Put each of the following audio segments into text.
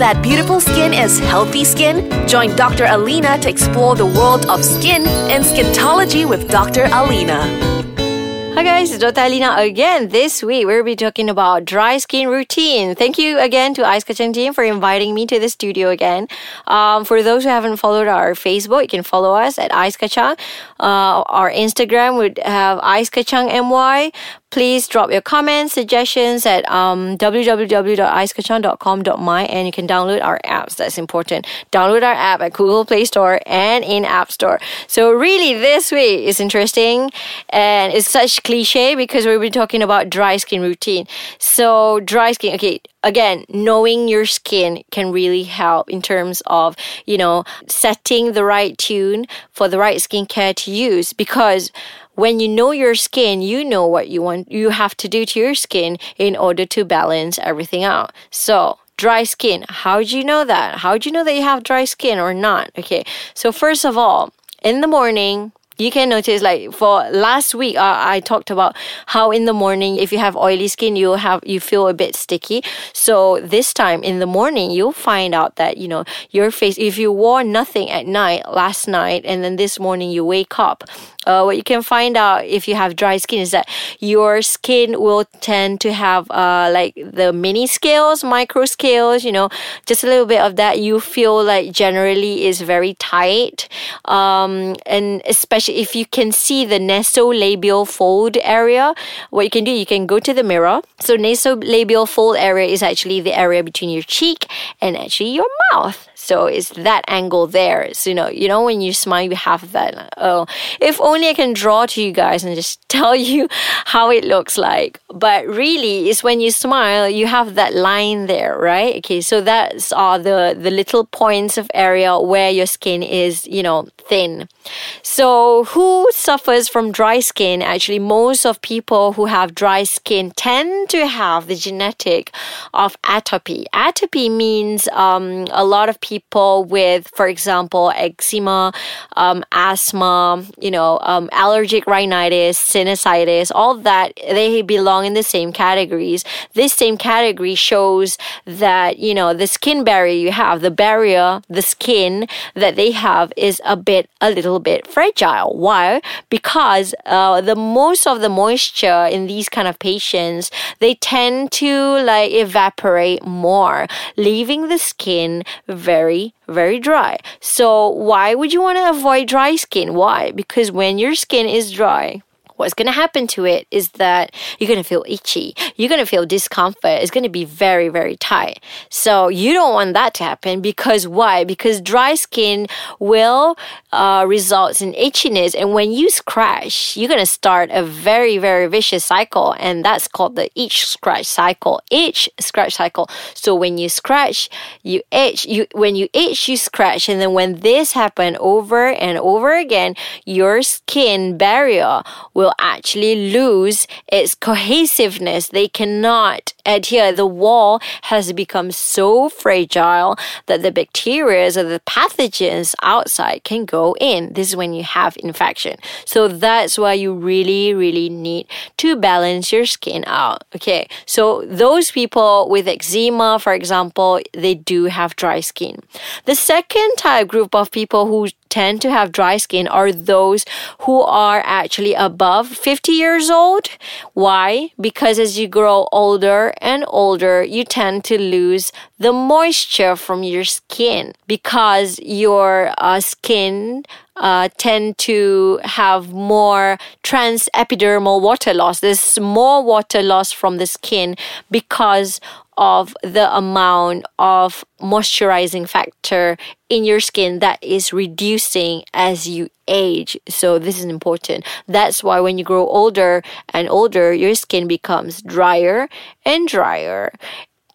that beautiful skin is healthy skin? Join Dr. Alina to explore the world of skin and skintology with Dr. Alina. Hi guys, it's Dr. Alina again. This week we'll be talking about dry skin routine. Thank you again to Ais Kacang team for inviting me to the studio again. Um, for those who haven't followed our Facebook, you can follow us at Ais Kacang. Uh, our Instagram would have Ais Kacang MY please drop your comments, suggestions at um, and you can download our apps. That's important. Download our app at Google Play Store and in App Store. So really this week is interesting and it's such cliche because we've been talking about dry skin routine. So dry skin, okay, again, knowing your skin can really help in terms of, you know, setting the right tune for the right skincare to use because when you know your skin, you know what you want you have to do to your skin in order to balance everything out. So, dry skin. How do you know that? How do you know that you have dry skin or not? Okay. So, first of all, in the morning, you can notice like for last week uh, i talked about how in the morning if you have oily skin you have you feel a bit sticky so this time in the morning you'll find out that you know your face if you wore nothing at night last night and then this morning you wake up uh, what you can find out if you have dry skin is that your skin will tend to have uh, like the mini scales, micro scales, you know, just a little bit of that. You feel like generally is very tight. Um, and especially if you can see the nasolabial fold area, what you can do, you can go to the mirror. So nasolabial fold area is actually the area between your cheek and actually your mouth. So it's that angle there. So you know, you know when you smile, you have that. Oh, if only I can draw to you guys and just tell you how it looks like. But really, it's when you smile, you have that line there, right? Okay, so that's all the the little points of area where your skin is, you know, thin. So who suffers from dry skin? Actually, most of people who have dry skin tend to have the genetic of atopy. Atopy means um, a lot of people with, for example, eczema, um, asthma, you know, um, allergic rhinitis, sinusitis, all that, they belong in the same categories. This same category shows that, you know, the skin barrier you have, the barrier, the skin that they have is a bit, a little bit fragile. Why? Because uh, the most of the moisture in these kind of patients, they tend to like evaporate more, leaving the skin very very, dry. So, why would you want to avoid dry skin? Why? Because when your skin is dry, what's going to happen to it is that you're going to feel itchy. You're going to feel discomfort. It's going to be very, very tight. So you don't want that to happen because why? Because dry skin will uh, result in itchiness. And when you scratch, you're going to start a very, very vicious cycle. And that's called the itch scratch cycle. Itch scratch cycle. So when you scratch, you itch. You, when you itch, you scratch. And then when this happen over and over again, your skin barrier will will actually lose its cohesiveness. They cannot adhere. The wall has become so fragile that the bacteria or the pathogens outside can go in. This is when you have infection. So that's why you really, really need to balance your skin out. Okay. So those people with eczema, for example, they do have dry skin. The second type group of people who tend to have dry skin are those who are actually above 50 years old. Why? Because as you grow older and older, you tend to lose the moisture from your skin because your uh, skin uh, tend to have more transepidermal water loss. There's more water loss from the skin because of the amount of moisturizing factor in your skin that is reducing as you age. So this is important. That's why when you grow older and older, your skin becomes drier and drier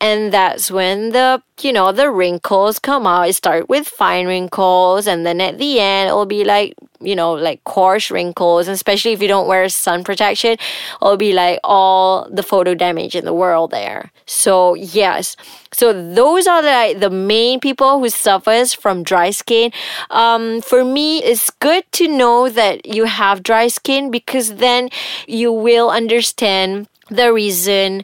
and that's when the you know the wrinkles come out. It start with fine wrinkles and then at the end it'll be like you know like coarse wrinkles. And especially if you don't wear sun protection it'll be like all the photo damage in the world there. So yes. So those are like the main people who suffers from dry skin. Um, for me it's good to know that you have dry skin because then you will understand the reason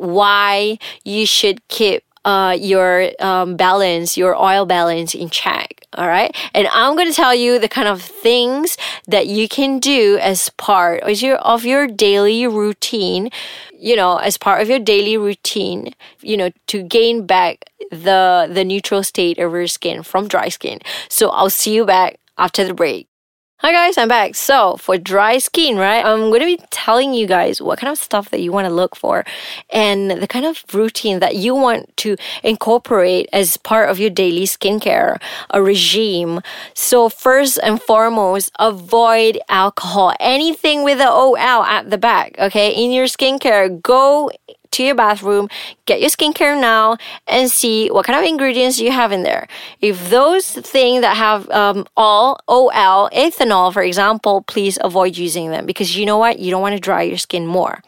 why you should keep uh, your um, balance, your oil balance in check. All right. And I'm going to tell you the kind of things that you can do as part of your, of your daily routine, you know, as part of your daily routine, you know, to gain back the, the neutral state of your skin from dry skin. So I'll see you back after the break. Hi guys, I'm back. So for dry skin, right, I'm going to be telling you guys what kind of stuff that you want to look for and the kind of routine that you want to incorporate as part of your daily skincare a regime. So first and foremost, avoid alcohol. Anything with the OL at the back, okay, in your skincare, go to your bathroom, get your skincare now, and see what kind of ingredients you have in there. If those things that have um, all OL, ethanol, for example, please avoid using them because you know what? You don't want to dry your skin more.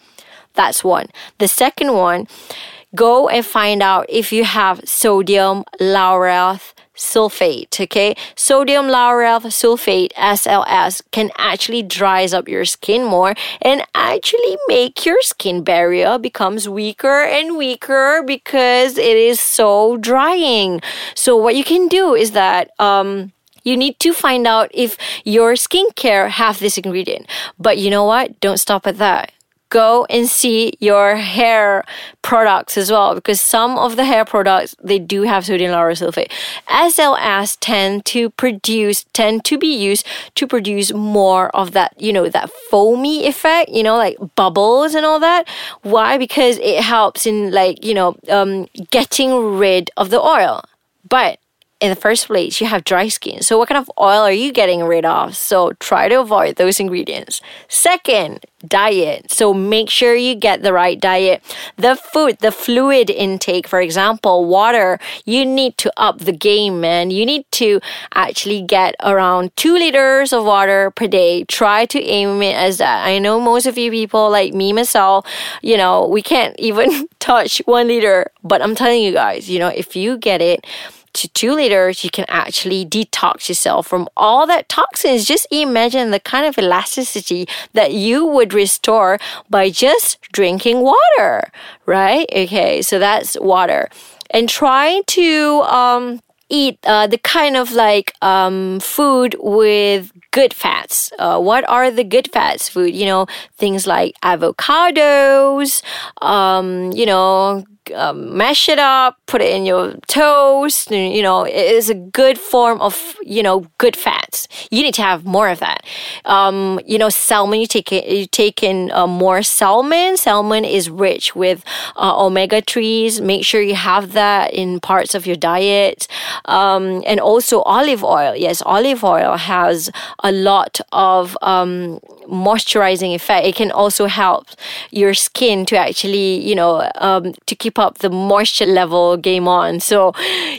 That's one. The second one, go and find out if you have sodium lauryl sulfate, okay? Sodium lauryl sulfate, SLS, can actually dries up your skin more and actually make your skin barrier becomes weaker and weaker because it is so drying. So what you can do is that um you need to find out if your skincare have this ingredient. But you know what? Don't stop at that go and see your hair products as well because some of the hair products they do have sodium lauryl sulfate. SLS tend to produce tend to be used to produce more of that you know that foamy effect you know like bubbles and all that. Why? Because it helps in like you know um, getting rid of the oil. But in the first place, you have dry skin. So, what kind of oil are you getting rid of? So, try to avoid those ingredients. Second, diet. So, make sure you get the right diet. The food, the fluid intake, for example, water, you need to up the game, man. You need to actually get around two liters of water per day. Try to aim it as that. I know most of you people, like me, myself, you know, we can't even touch one liter, but I'm telling you guys, you know, if you get it, to two liters, you can actually detox yourself from all that toxins. Just imagine the kind of elasticity that you would restore by just drinking water, right? Okay, so that's water. And try to um, eat uh, the kind of like um, food with good fats. Uh, what are the good fats food? You know, things like avocados, um, you know, um, mash it up, put it in your toast. And, you know, it is a good form of you know good fats. You need to have more of that. Um, you know, salmon. You take it, you take in uh, more salmon. Salmon is rich with uh, omega threes. Make sure you have that in parts of your diet. Um, and also olive oil. Yes, olive oil has a lot of um, moisturizing effect. It can also help your skin to actually, you know, um, to keep up the moisture level game on. So,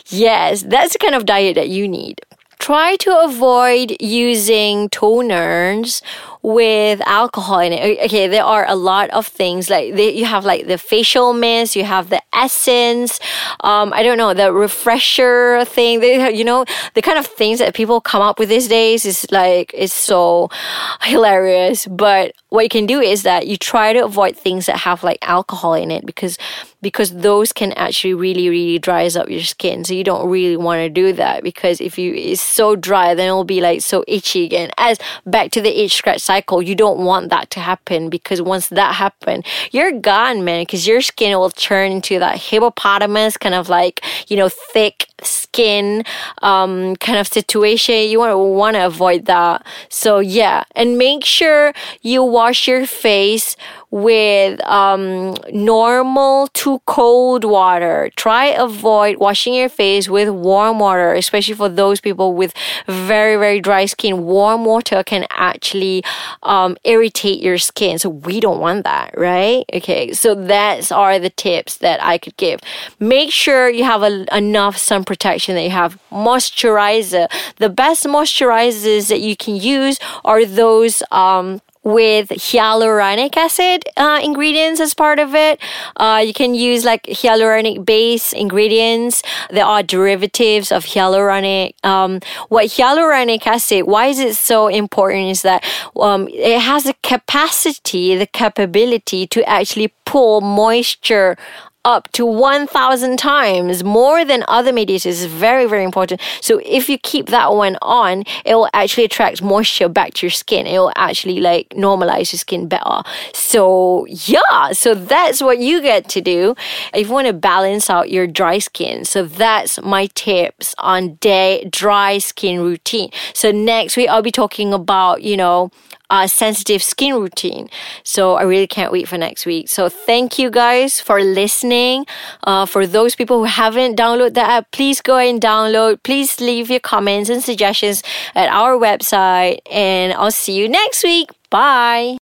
yes, that's the kind of diet that you need. Try to avoid using toners with alcohol in it. Okay, there are a lot of things like they, you have like the facial mist, you have the essence, um, I don't know, the refresher thing. They, you know, the kind of things that people come up with these days is like it's so hilarious. But what you can do is that you try to avoid things that have like alcohol in it because because those can actually really really dries up your skin. So you don't really want to do that because if you it's so dry, then it'll be like so itchy again. As back to the itch scratch cycle. You don't want that to happen because once that happens, you're gone, man, because your skin will turn into that hippopotamus kind of like, you know, thick skin um, kind of situation. You want to want to avoid that. So yeah, and make sure you wash your face with um, normal to cold water. Try avoid washing your face with warm water, especially for those people with very very dry skin. Warm water can actually um, irritate your skin, so we don't want that, right? Okay, so that's are the tips that I could give. Make sure you have a, enough sun protection. That you have moisturizer. The best moisturizers that you can use are those. Um, with hyaluronic acid uh, ingredients as part of it. Uh, you can use like hyaluronic base ingredients. There are derivatives of hyaluronic. Um, what hyaluronic acid, why is it so important is that um, it has the capacity, the capability to actually pull moisture up to 1000 times more than other mediators is very very important. So if you keep that one on it will actually attract moisture back to your skin. It will actually like normalize your skin better. So yeah so that's what you get to do if you want to balance out your dry skin. So that's my tips on day dry skin routine. So next week i'll be talking about you know uh, sensitive skin routine. So I really can't wait for next week. So thank you guys for listening. Uh, for those people who haven't downloaded the app, please go and download. Please leave your comments and suggestions at our website. And I'll see you next week. Bye.